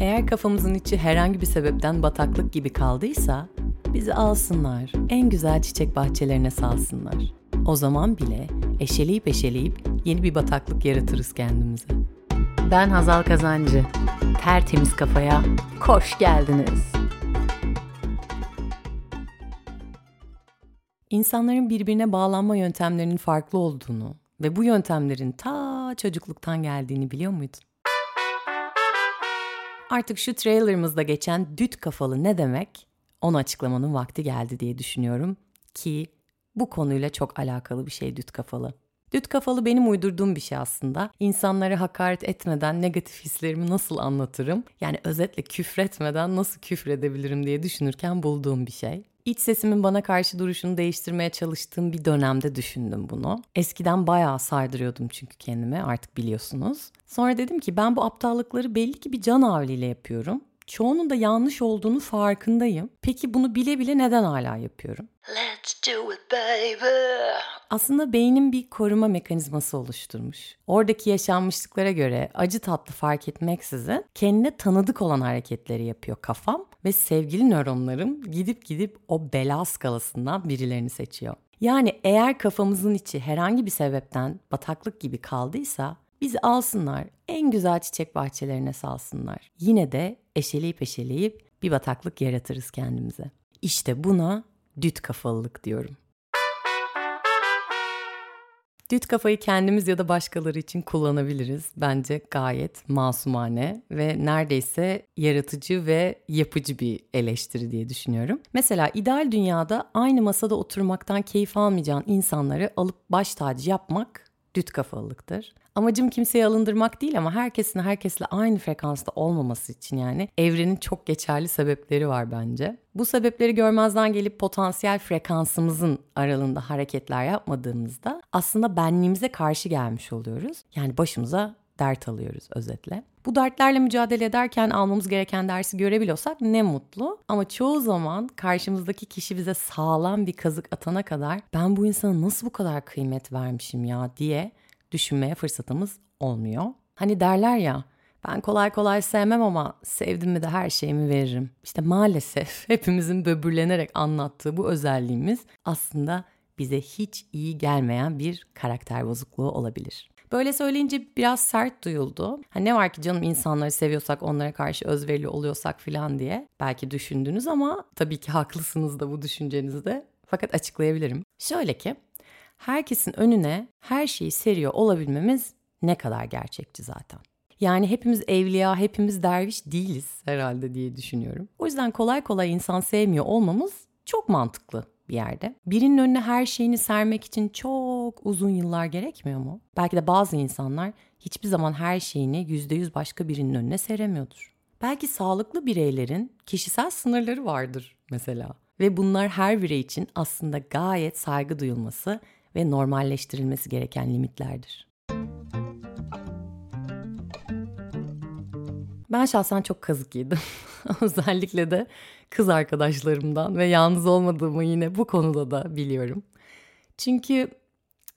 Eğer kafamızın içi herhangi bir sebepten bataklık gibi kaldıysa bizi alsınlar, en güzel çiçek bahçelerine salsınlar. O zaman bile eşeleyip eşeleyip yeni bir bataklık yaratırız kendimize. Ben Hazal Kazancı. Tertemiz kafaya hoş geldiniz. İnsanların birbirine bağlanma yöntemlerinin farklı olduğunu ve bu yöntemlerin ta çocukluktan geldiğini biliyor muydun? Artık şu trailerımızda geçen düt kafalı ne demek onu açıklamanın vakti geldi diye düşünüyorum ki bu konuyla çok alakalı bir şey düt kafalı. Düt kafalı benim uydurduğum bir şey aslında. İnsanlara hakaret etmeden negatif hislerimi nasıl anlatırım? Yani özetle küfretmeden nasıl küfredebilirim diye düşünürken bulduğum bir şey. İç sesimin bana karşı duruşunu değiştirmeye çalıştığım bir dönemde düşündüm bunu. Eskiden bayağı sardırıyordum çünkü kendime artık biliyorsunuz. Sonra dedim ki ben bu aptallıkları belli ki bir can havliyle yapıyorum. Çoğunun da yanlış olduğunu farkındayım. Peki bunu bile bile neden hala yapıyorum? Let's do it baby. Aslında beynin bir koruma mekanizması oluşturmuş. Oradaki yaşanmışlıklara göre acı tatlı fark etmeksizin kendine tanıdık olan hareketleri yapıyor kafam ve sevgili nöronlarım gidip gidip o bela skalasından birilerini seçiyor. Yani eğer kafamızın içi herhangi bir sebepten bataklık gibi kaldıysa bizi alsınlar, en güzel çiçek bahçelerine salsınlar. Yine de eşeleyip eşeleyip bir bataklık yaratırız kendimize. İşte buna düt kafalılık diyorum. Düt kafayı kendimiz ya da başkaları için kullanabiliriz. Bence gayet masumane ve neredeyse yaratıcı ve yapıcı bir eleştiri diye düşünüyorum. Mesela ideal dünyada aynı masada oturmaktan keyif almayacağın insanları alıp baş tacı yapmak düt kafalılıktır. Amacım kimseyi alındırmak değil ama herkesin herkesle aynı frekansta olmaması için yani evrenin çok geçerli sebepleri var bence. Bu sebepleri görmezden gelip potansiyel frekansımızın aralığında hareketler yapmadığımızda aslında benliğimize karşı gelmiş oluyoruz. Yani başımıza dert alıyoruz özetle. Bu dertlerle mücadele ederken almamız gereken dersi görebiliyorsak ne mutlu. Ama çoğu zaman karşımızdaki kişi bize sağlam bir kazık atana kadar ben bu insana nasıl bu kadar kıymet vermişim ya diye düşünmeye fırsatımız olmuyor. Hani derler ya ben kolay kolay sevmem ama sevdim mi de her şeyimi veririm. İşte maalesef hepimizin böbürlenerek anlattığı bu özelliğimiz aslında bize hiç iyi gelmeyen bir karakter bozukluğu olabilir. Böyle söyleyince biraz sert duyuldu. Ha ne var ki canım insanları seviyorsak onlara karşı özverili oluyorsak falan diye belki düşündünüz ama tabii ki haklısınız da bu düşüncenizde. Fakat açıklayabilirim. Şöyle ki herkesin önüne her şeyi seriyor olabilmemiz ne kadar gerçekçi zaten. Yani hepimiz evliya, hepimiz derviş değiliz herhalde diye düşünüyorum. O yüzden kolay kolay insan sevmiyor olmamız çok mantıklı bir yerde. Birinin önüne her şeyini sermek için çok uzun yıllar gerekmiyor mu? Belki de bazı insanlar hiçbir zaman her şeyini %100 başka birinin önüne seremiyordur. Belki sağlıklı bireylerin kişisel sınırları vardır mesela. Ve bunlar her birey için aslında gayet saygı duyulması ve normalleştirilmesi gereken limitlerdir. Ben şahsen çok kazık yedim. Özellikle de kız arkadaşlarımdan ve yalnız olmadığımı yine bu konuda da biliyorum. Çünkü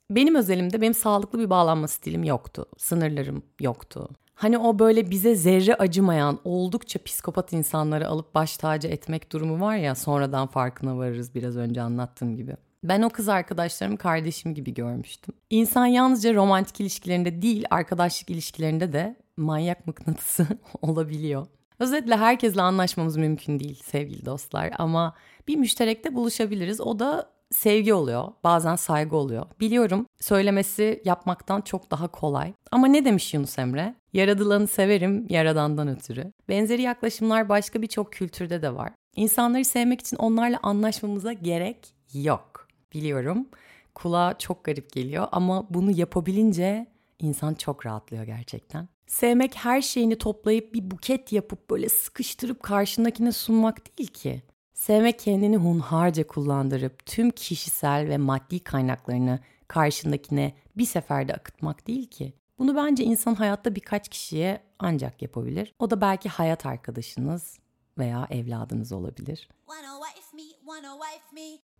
benim özelimde benim sağlıklı bir bağlanma stilim yoktu. Sınırlarım yoktu. Hani o böyle bize zerre acımayan, oldukça psikopat insanları alıp baş tacı etmek durumu var ya sonradan farkına varırız biraz önce anlattığım gibi. Ben o kız arkadaşlarımı kardeşim gibi görmüştüm. İnsan yalnızca romantik ilişkilerinde değil, arkadaşlık ilişkilerinde de manyak mıknatısı olabiliyor. Özetle herkesle anlaşmamız mümkün değil sevgili dostlar ama bir müşterekte buluşabiliriz. O da sevgi oluyor, bazen saygı oluyor. Biliyorum söylemesi yapmaktan çok daha kolay. Ama ne demiş Yunus Emre? Yaradılanı severim yaradandan ötürü. Benzeri yaklaşımlar başka birçok kültürde de var. İnsanları sevmek için onlarla anlaşmamıza gerek yok. Biliyorum kulağa çok garip geliyor ama bunu yapabilince insan çok rahatlıyor gerçekten. Sevmek her şeyini toplayıp bir buket yapıp böyle sıkıştırıp karşındakine sunmak değil ki. Sevmek kendini hunharca kullandırıp tüm kişisel ve maddi kaynaklarını karşındakine bir seferde akıtmak değil ki. Bunu bence insan hayatta birkaç kişiye ancak yapabilir. O da belki hayat arkadaşınız veya evladınız olabilir.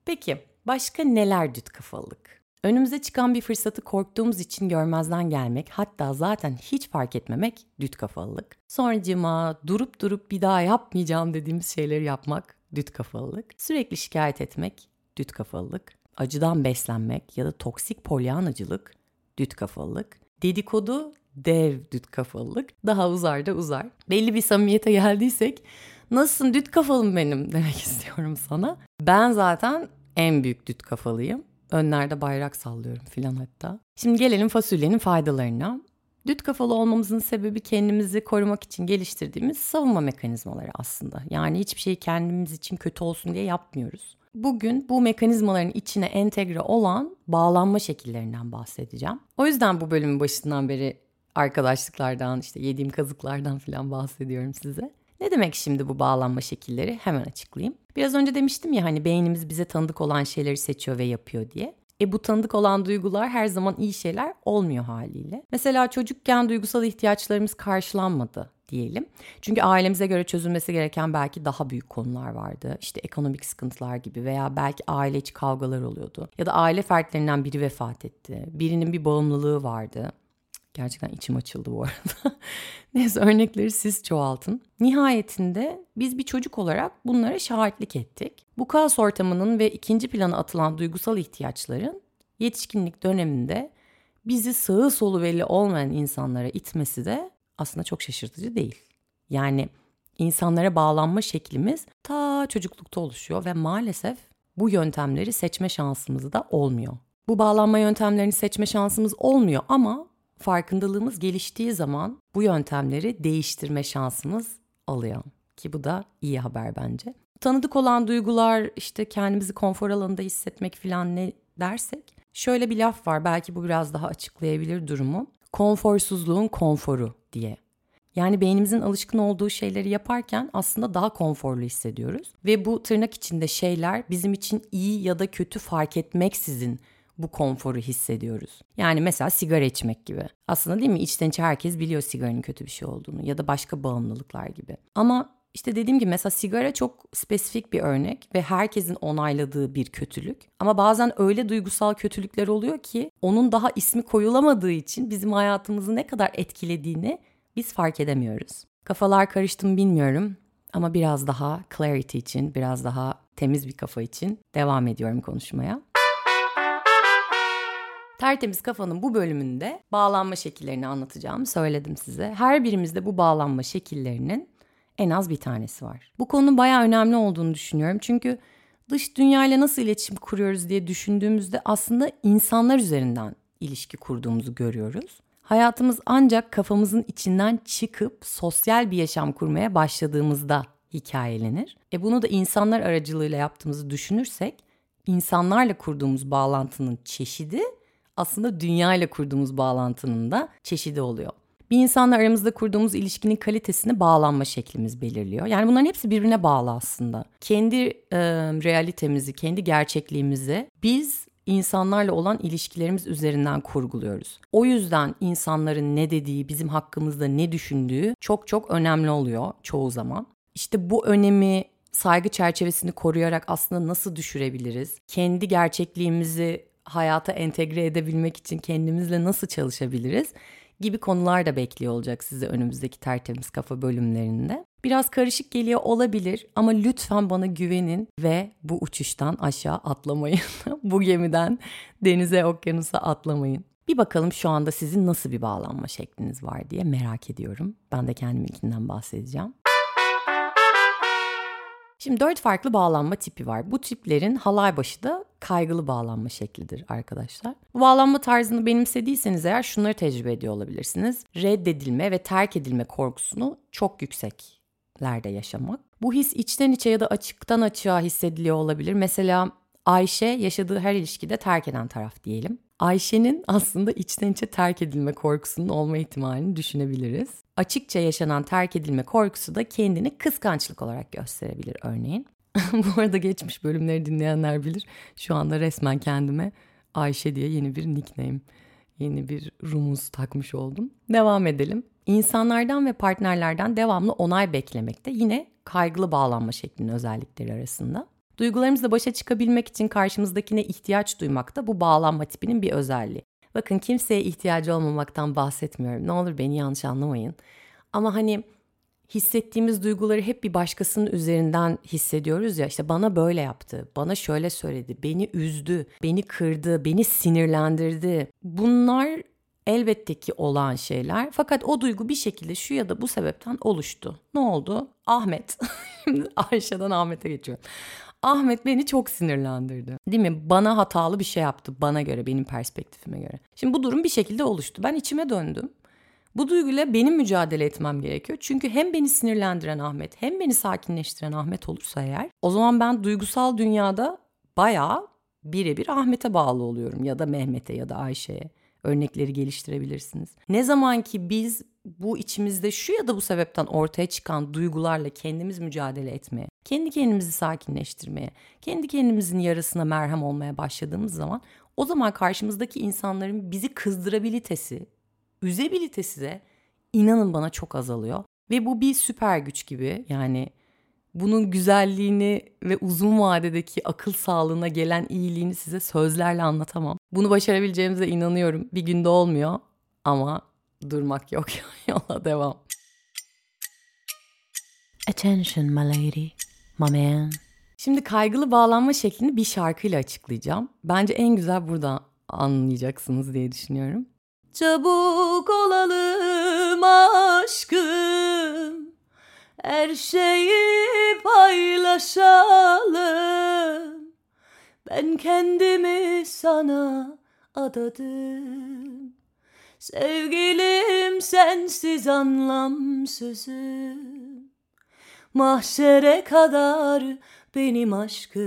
Peki başka neler düt kafalılık? Önümüze çıkan bir fırsatı korktuğumuz için görmezden gelmek, hatta zaten hiç fark etmemek düt kafalılık. Sonracıma durup durup bir daha yapmayacağım dediğimiz şeyleri yapmak düt kafalılık. Sürekli şikayet etmek düt kafalılık. Acıdan beslenmek ya da toksik polyanacılık düt kafalılık. Dedikodu dev düt kafalılık. Daha uzar da uzar. Belli bir samimiyete geldiysek nasılsın düt kafalım benim demek istiyorum sana. Ben zaten en büyük düt kafalıyım. Önlerde bayrak sallıyorum filan hatta. Şimdi gelelim fasulyenin faydalarına. Düt kafalı olmamızın sebebi kendimizi korumak için geliştirdiğimiz savunma mekanizmaları aslında. Yani hiçbir şeyi kendimiz için kötü olsun diye yapmıyoruz. Bugün bu mekanizmaların içine entegre olan bağlanma şekillerinden bahsedeceğim. O yüzden bu bölümün başından beri arkadaşlıklardan, işte yediğim kazıklardan falan bahsediyorum size. Ne demek şimdi bu bağlanma şekilleri? Hemen açıklayayım. Biraz önce demiştim ya hani beynimiz bize tanıdık olan şeyleri seçiyor ve yapıyor diye. E bu tanıdık olan duygular her zaman iyi şeyler olmuyor haliyle. Mesela çocukken duygusal ihtiyaçlarımız karşılanmadı diyelim. Çünkü ailemize göre çözülmesi gereken belki daha büyük konular vardı. İşte ekonomik sıkıntılar gibi veya belki aile içi kavgalar oluyordu. Ya da aile fertlerinden biri vefat etti. Birinin bir bağımlılığı vardı. Gerçekten içim açıldı bu arada. Neyse örnekleri siz çoğaltın. Nihayetinde biz bir çocuk olarak bunlara şahitlik ettik. Bu kaos ortamının ve ikinci plana atılan duygusal ihtiyaçların yetişkinlik döneminde bizi sağı solu belli olmayan insanlara itmesi de aslında çok şaşırtıcı değil. Yani insanlara bağlanma şeklimiz ta çocuklukta oluşuyor ve maalesef bu yöntemleri seçme şansımız da olmuyor. Bu bağlanma yöntemlerini seçme şansımız olmuyor ama farkındalığımız geliştiği zaman bu yöntemleri değiştirme şansımız alıyor. Ki bu da iyi haber bence. Tanıdık olan duygular işte kendimizi konfor alanında hissetmek falan ne dersek. Şöyle bir laf var belki bu biraz daha açıklayabilir durumu. Konforsuzluğun konforu diye. Yani beynimizin alışkın olduğu şeyleri yaparken aslında daha konforlu hissediyoruz. Ve bu tırnak içinde şeyler bizim için iyi ya da kötü fark etmeksizin bu konforu hissediyoruz. Yani mesela sigara içmek gibi. Aslında değil mi içten içe herkes biliyor sigaranın kötü bir şey olduğunu ya da başka bağımlılıklar gibi. Ama işte dediğim gibi mesela sigara çok spesifik bir örnek ve herkesin onayladığı bir kötülük. Ama bazen öyle duygusal kötülükler oluyor ki onun daha ismi koyulamadığı için bizim hayatımızı ne kadar etkilediğini biz fark edemiyoruz. Kafalar karıştı mı bilmiyorum ama biraz daha clarity için, biraz daha temiz bir kafa için devam ediyorum konuşmaya. Tertemiz Kafa'nın bu bölümünde bağlanma şekillerini anlatacağımı söyledim size. Her birimizde bu bağlanma şekillerinin en az bir tanesi var. Bu konunun bayağı önemli olduğunu düşünüyorum. Çünkü dış dünyayla nasıl iletişim kuruyoruz diye düşündüğümüzde aslında insanlar üzerinden ilişki kurduğumuzu görüyoruz. Hayatımız ancak kafamızın içinden çıkıp sosyal bir yaşam kurmaya başladığımızda hikayelenir. E bunu da insanlar aracılığıyla yaptığımızı düşünürsek insanlarla kurduğumuz bağlantının çeşidi aslında dünya ile kurduğumuz bağlantının da çeşidi oluyor. Bir insanla aramızda kurduğumuz ilişkinin kalitesini bağlanma şeklimiz belirliyor. Yani bunların hepsi birbirine bağlı aslında. Kendi e, realitemizi, kendi gerçekliğimizi biz insanlarla olan ilişkilerimiz üzerinden kurguluyoruz. O yüzden insanların ne dediği, bizim hakkımızda ne düşündüğü çok çok önemli oluyor çoğu zaman. İşte bu önemi saygı çerçevesini koruyarak aslında nasıl düşürebiliriz? Kendi gerçekliğimizi hayata entegre edebilmek için kendimizle nasıl çalışabiliriz gibi konular da bekliyor olacak size önümüzdeki tertemiz kafa bölümlerinde. Biraz karışık geliyor olabilir ama lütfen bana güvenin ve bu uçuştan aşağı atlamayın. bu gemiden denize, okyanusa atlamayın. Bir bakalım şu anda sizin nasıl bir bağlanma şekliniz var diye merak ediyorum. Ben de kendiminkinden bahsedeceğim. Şimdi dört farklı bağlanma tipi var. Bu tiplerin halay başı da kaygılı bağlanma şeklidir arkadaşlar. Bu bağlanma tarzını benimsediyseniz eğer şunları tecrübe ediyor olabilirsiniz. Reddedilme ve terk edilme korkusunu çok yükseklerde yaşamak. Bu his içten içe ya da açıktan açığa hissediliyor olabilir. Mesela Ayşe yaşadığı her ilişkide terk eden taraf diyelim. Ayşe'nin aslında içten içe terk edilme korkusunun olma ihtimalini düşünebiliriz. Açıkça yaşanan terk edilme korkusu da kendini kıskançlık olarak gösterebilir örneğin. Bu arada geçmiş bölümleri dinleyenler bilir. Şu anda resmen kendime Ayşe diye yeni bir nickname, yeni bir rumuz takmış oldum. Devam edelim. İnsanlardan ve partnerlerden devamlı onay beklemek de yine kaygılı bağlanma şeklinin özellikleri arasında. Duygularımızla başa çıkabilmek için karşımızdakine ihtiyaç duymak da bu bağlanma tipinin bir özelliği. Bakın kimseye ihtiyacı olmamaktan bahsetmiyorum. Ne olur beni yanlış anlamayın. Ama hani hissettiğimiz duyguları hep bir başkasının üzerinden hissediyoruz ya işte bana böyle yaptı, bana şöyle söyledi, beni üzdü, beni kırdı, beni sinirlendirdi. Bunlar elbette ki olan şeyler fakat o duygu bir şekilde şu ya da bu sebepten oluştu. Ne oldu? Ahmet. Şimdi Ayşe'den Ahmet'e geçiyorum. Ahmet beni çok sinirlendirdi. Değil mi? Bana hatalı bir şey yaptı bana göre, benim perspektifime göre. Şimdi bu durum bir şekilde oluştu. Ben içime döndüm. Bu duyguyla benim mücadele etmem gerekiyor. Çünkü hem beni sinirlendiren Ahmet hem beni sakinleştiren Ahmet olursa eğer o zaman ben duygusal dünyada bayağı birebir Ahmet'e bağlı oluyorum ya da Mehmet'e ya da Ayşe'ye. Örnekleri geliştirebilirsiniz. Ne zaman ki biz bu içimizde şu ya da bu sebepten ortaya çıkan duygularla kendimiz mücadele etmeye, kendi kendimizi sakinleştirmeye, kendi kendimizin yarasına merhem olmaya başladığımız zaman o zaman karşımızdaki insanların bizi kızdırabilitesi, üzebilitesi de inanın bana çok azalıyor. Ve bu bir süper güç gibi yani bunun güzelliğini ve uzun vadedeki akıl sağlığına gelen iyiliğini size sözlerle anlatamam. Bunu başarabileceğimize inanıyorum. Bir günde olmuyor ama durmak yok. Yola devam. Attention my lady, my man. Şimdi kaygılı bağlanma şeklini bir şarkıyla açıklayacağım. Bence en güzel burada anlayacaksınız diye düşünüyorum. Çabuk olalım aşkım Her şeyi paylaşalım. Ben kendimi sana adadım. Sevgilim sensiz anlamsızım. Mahşere kadar benim aşkım.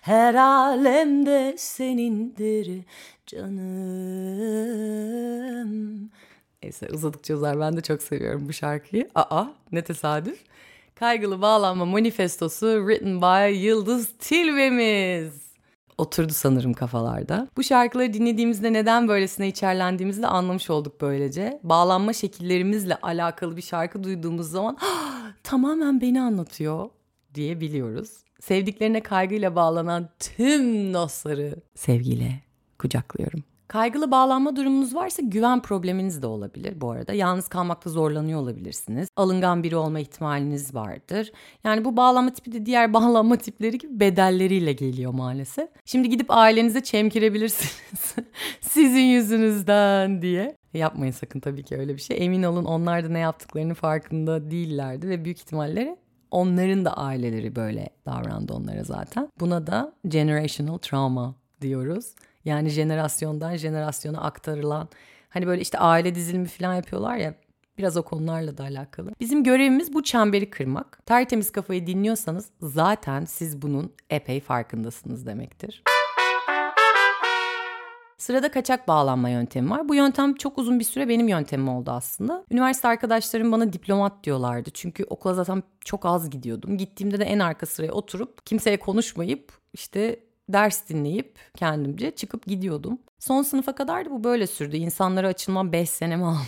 Her alemde senindir canım. Neyse uzadıkça uzar ben de çok seviyorum bu şarkıyı. Aa ne tesadüf. Kaygılı Bağlanma Manifestosu written by Yıldız Tilbe'miz. Oturdu sanırım kafalarda. Bu şarkıları dinlediğimizde neden böylesine içerlendiğimizi de anlamış olduk böylece. Bağlanma şekillerimizle alakalı bir şarkı duyduğumuz zaman tamamen beni anlatıyor diye biliyoruz. Sevdiklerine kaygıyla bağlanan tüm dostları sevgiyle kucaklıyorum. Kaygılı bağlanma durumunuz varsa güven probleminiz de olabilir bu arada. Yalnız kalmakta zorlanıyor olabilirsiniz. Alıngan biri olma ihtimaliniz vardır. Yani bu bağlanma tipi de diğer bağlanma tipleri gibi bedelleriyle geliyor maalesef. Şimdi gidip ailenize çemkirebilirsiniz. Sizin yüzünüzden diye. Yapmayın sakın tabii ki öyle bir şey. Emin olun onlar da ne yaptıklarını farkında değillerdi ve büyük ihtimalle onların da aileleri böyle davrandı onlara zaten. Buna da generational trauma diyoruz. Yani jenerasyondan jenerasyona aktarılan hani böyle işte aile dizilimi falan yapıyorlar ya biraz o konularla da alakalı. Bizim görevimiz bu çemberi kırmak. Tertemiz kafayı dinliyorsanız zaten siz bunun epey farkındasınız demektir. Sırada kaçak bağlanma yöntemi var. Bu yöntem çok uzun bir süre benim yöntemim oldu aslında. Üniversite arkadaşlarım bana diplomat diyorlardı. Çünkü okula zaten çok az gidiyordum. Gittiğimde de en arka sıraya oturup kimseye konuşmayıp işte ders dinleyip kendimce çıkıp gidiyordum. Son sınıfa kadar da bu böyle sürdü. İnsanlara açılmam 5 senemi aldı.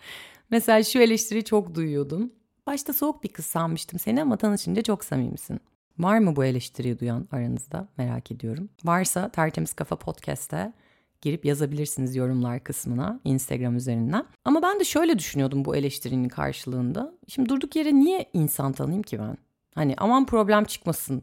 Mesela şu eleştiriyi çok duyuyordum. Başta soğuk bir kız sanmıştım seni ama tanışınca çok samimisin. Var mı bu eleştiriyi duyan aranızda? Merak ediyorum. Varsa Tertemiz Kafa Podcast'te girip yazabilirsiniz yorumlar kısmına Instagram üzerinden. Ama ben de şöyle düşünüyordum bu eleştirinin karşılığında. Şimdi durduk yere niye insan tanıyayım ki ben? Hani aman problem çıkmasın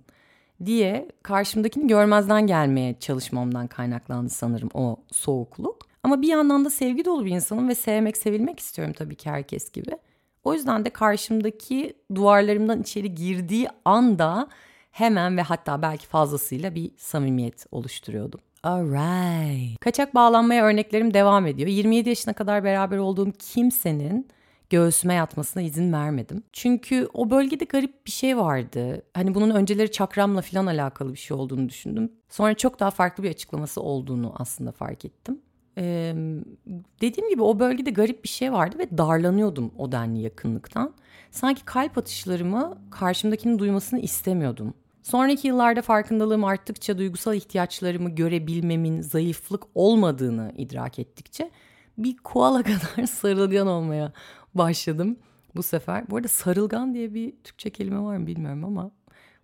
diye karşımdakini görmezden gelmeye çalışmamdan kaynaklandı sanırım o soğukluk. Ama bir yandan da sevgi dolu bir insanım ve sevmek, sevilmek istiyorum tabii ki herkes gibi. O yüzden de karşımdaki duvarlarımdan içeri girdiği anda hemen ve hatta belki fazlasıyla bir samimiyet oluşturuyordum. Alright. Kaçak bağlanmaya örneklerim devam ediyor. 27 yaşına kadar beraber olduğum kimsenin göğsüme yatmasına izin vermedim. Çünkü o bölgede garip bir şey vardı. Hani bunun önceleri çakramla falan alakalı bir şey olduğunu düşündüm. Sonra çok daha farklı bir açıklaması olduğunu aslında fark ettim. Ee, dediğim gibi o bölgede garip bir şey vardı ve darlanıyordum o denli yakınlıktan. Sanki kalp atışlarımı karşımdakinin duymasını istemiyordum. Sonraki yıllarda farkındalığım arttıkça duygusal ihtiyaçlarımı görebilmemin zayıflık olmadığını idrak ettikçe bir koala kadar sarılgan olmaya başladım bu sefer. Bu arada sarılgan diye bir Türkçe kelime var mı bilmiyorum ama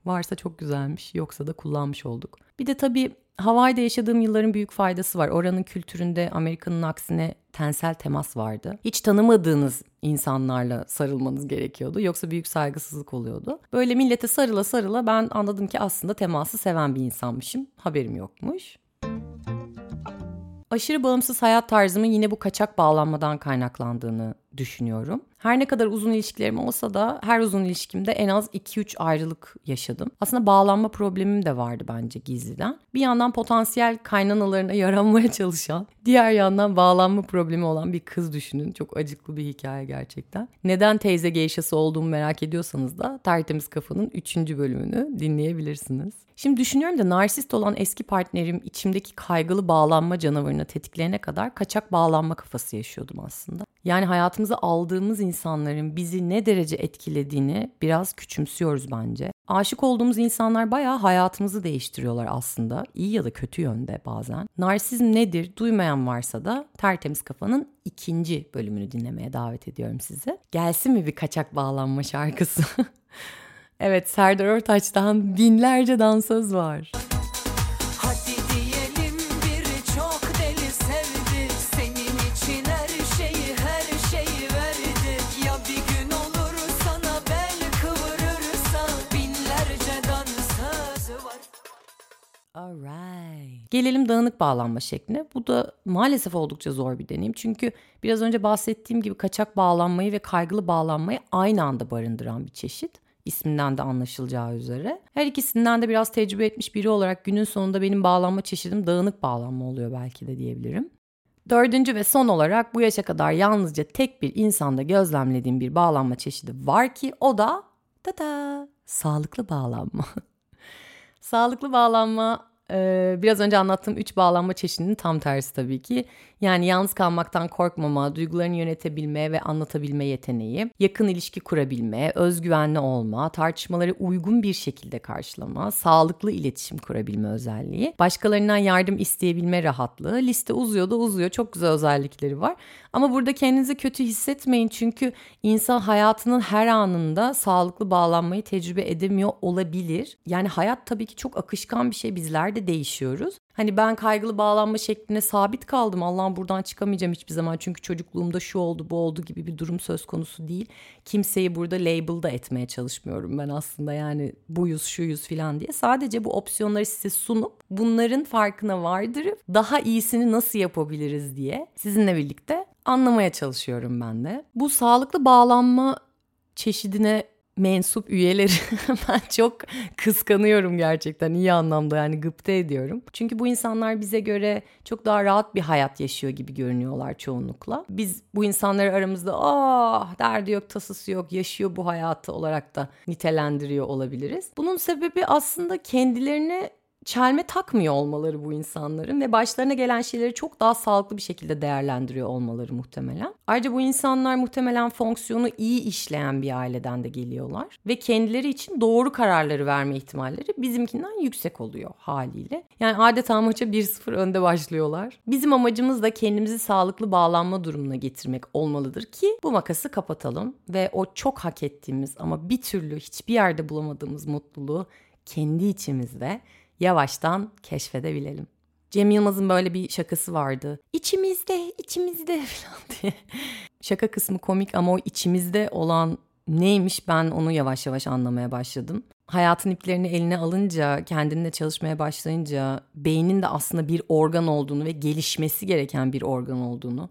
Varsa çok güzelmiş, yoksa da kullanmış olduk. Bir de tabii Hawaii'de yaşadığım yılların büyük faydası var. Oranın kültüründe Amerika'nın aksine tensel temas vardı. Hiç tanımadığınız insanlarla sarılmanız gerekiyordu. Yoksa büyük saygısızlık oluyordu. Böyle millete sarıla sarıla ben anladım ki aslında teması seven bir insanmışım. Haberim yokmuş. Aşırı bağımsız hayat tarzımın yine bu kaçak bağlanmadan kaynaklandığını düşünüyorum. Her ne kadar uzun ilişkilerim olsa da her uzun ilişkimde en az 2-3 ayrılık yaşadım. Aslında bağlanma problemim de vardı bence gizliden. Bir yandan potansiyel kaynanalarına yaranmaya çalışan, diğer yandan bağlanma problemi olan bir kız düşünün. Çok acıklı bir hikaye gerçekten. Neden teyze geyşası olduğumu merak ediyorsanız da Tertemiz Kafa'nın 3. bölümünü dinleyebilirsiniz. Şimdi düşünüyorum da narsist olan eski partnerim içimdeki kaygılı bağlanma canavarını tetikleyene kadar kaçak bağlanma kafası yaşıyordum aslında. Yani hayatımıza aldığımız insanların bizi ne derece etkilediğini biraz küçümsüyoruz bence. Aşık olduğumuz insanlar bayağı hayatımızı değiştiriyorlar aslında. İyi ya da kötü yönde bazen. Narsizm nedir duymayan varsa da Tertemiz Kafa'nın ikinci bölümünü dinlemeye davet ediyorum sizi. Gelsin mi bir kaçak bağlanma şarkısı? evet Serdar Ortaç'tan binlerce dansöz var. Alright. Gelelim dağınık bağlanma şekline. Bu da maalesef oldukça zor bir deneyim. Çünkü biraz önce bahsettiğim gibi kaçak bağlanmayı ve kaygılı bağlanmayı aynı anda barındıran bir çeşit. İsminden de anlaşılacağı üzere. Her ikisinden de biraz tecrübe etmiş biri olarak günün sonunda benim bağlanma çeşidim dağınık bağlanma oluyor belki de diyebilirim. Dördüncü ve son olarak bu yaşa kadar yalnızca tek bir insanda gözlemlediğim bir bağlanma çeşidi var ki o da ta da sağlıklı bağlanma. Sağlıklı bağlanma biraz önce anlattığım üç bağlanma çeşidinin tam tersi tabii ki. Yani yalnız kalmaktan korkmama, duygularını yönetebilme ve anlatabilme yeteneği, yakın ilişki kurabilme, özgüvenli olma, tartışmaları uygun bir şekilde karşılama, sağlıklı iletişim kurabilme özelliği, başkalarından yardım isteyebilme rahatlığı. Liste uzuyor da uzuyor. Çok güzel özellikleri var. Ama burada kendinizi kötü hissetmeyin çünkü insan hayatının her anında sağlıklı bağlanmayı tecrübe edemiyor olabilir. Yani hayat tabii ki çok akışkan bir şey. Bizler de değişiyoruz. Hani ben kaygılı bağlanma şekline sabit kaldım. Allah'ım buradan çıkamayacağım hiçbir zaman. Çünkü çocukluğumda şu oldu bu oldu gibi bir durum söz konusu değil. Kimseyi burada label da etmeye çalışmıyorum ben aslında yani buyuz şuyuz falan diye. Sadece bu opsiyonları size sunup bunların farkına vardırıp daha iyisini nasıl yapabiliriz diye sizinle birlikte anlamaya çalışıyorum ben de. Bu sağlıklı bağlanma çeşidine mensup üyeleri ben çok kıskanıyorum gerçekten iyi anlamda yani gıpta ediyorum. Çünkü bu insanlar bize göre çok daha rahat bir hayat yaşıyor gibi görünüyorlar çoğunlukla. Biz bu insanları aramızda ah derdi yok tasası yok yaşıyor bu hayatı olarak da nitelendiriyor olabiliriz. Bunun sebebi aslında kendilerini çelme takmıyor olmaları bu insanların ve başlarına gelen şeyleri çok daha sağlıklı bir şekilde değerlendiriyor olmaları muhtemelen. Ayrıca bu insanlar muhtemelen fonksiyonu iyi işleyen bir aileden de geliyorlar ve kendileri için doğru kararları verme ihtimalleri bizimkinden yüksek oluyor haliyle. Yani adeta maça 1-0 önde başlıyorlar. Bizim amacımız da kendimizi sağlıklı bağlanma durumuna getirmek olmalıdır ki bu makası kapatalım ve o çok hak ettiğimiz ama bir türlü hiçbir yerde bulamadığımız mutluluğu kendi içimizde yavaştan keşfedebilelim. Cem Yılmaz'ın böyle bir şakası vardı. İçimizde, içimizde falan diye. Şaka kısmı komik ama o içimizde olan neymiş ben onu yavaş yavaş anlamaya başladım. Hayatın iplerini eline alınca, kendinle çalışmaya başlayınca beynin de aslında bir organ olduğunu ve gelişmesi gereken bir organ olduğunu,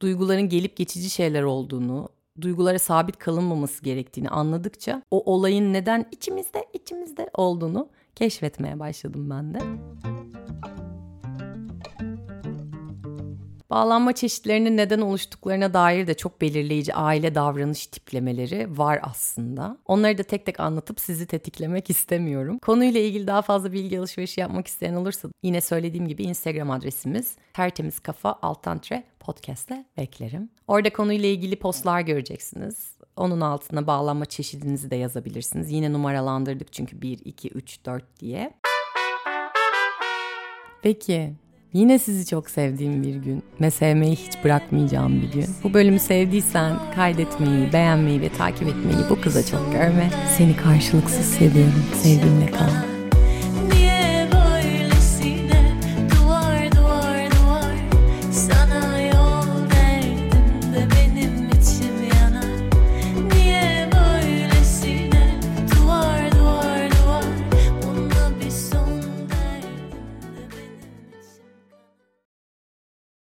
duyguların gelip geçici şeyler olduğunu, duygulara sabit kalınmaması gerektiğini anladıkça o olayın neden içimizde, içimizde olduğunu keşfetmeye başladım ben de. Bağlanma çeşitlerinin neden oluştuklarına dair de çok belirleyici aile davranış tiplemeleri var aslında. Onları da tek tek anlatıp sizi tetiklemek istemiyorum. Konuyla ilgili daha fazla bilgi alışverişi yapmak isteyen olursa yine söylediğim gibi Instagram adresimiz tertemiz kafa altantre podcast'le beklerim. Orada konuyla ilgili postlar göreceksiniz. Onun altına bağlanma çeşidinizi de yazabilirsiniz. Yine numaralandırdık çünkü 1, 2, 3, 4 diye. Peki Yine sizi çok sevdiğim bir gün ve sevmeyi hiç bırakmayacağım bir gün. Bu bölümü sevdiysen kaydetmeyi, beğenmeyi ve takip etmeyi bu kıza çok görme. Seni karşılıksız seviyorum. Sevgimle kal.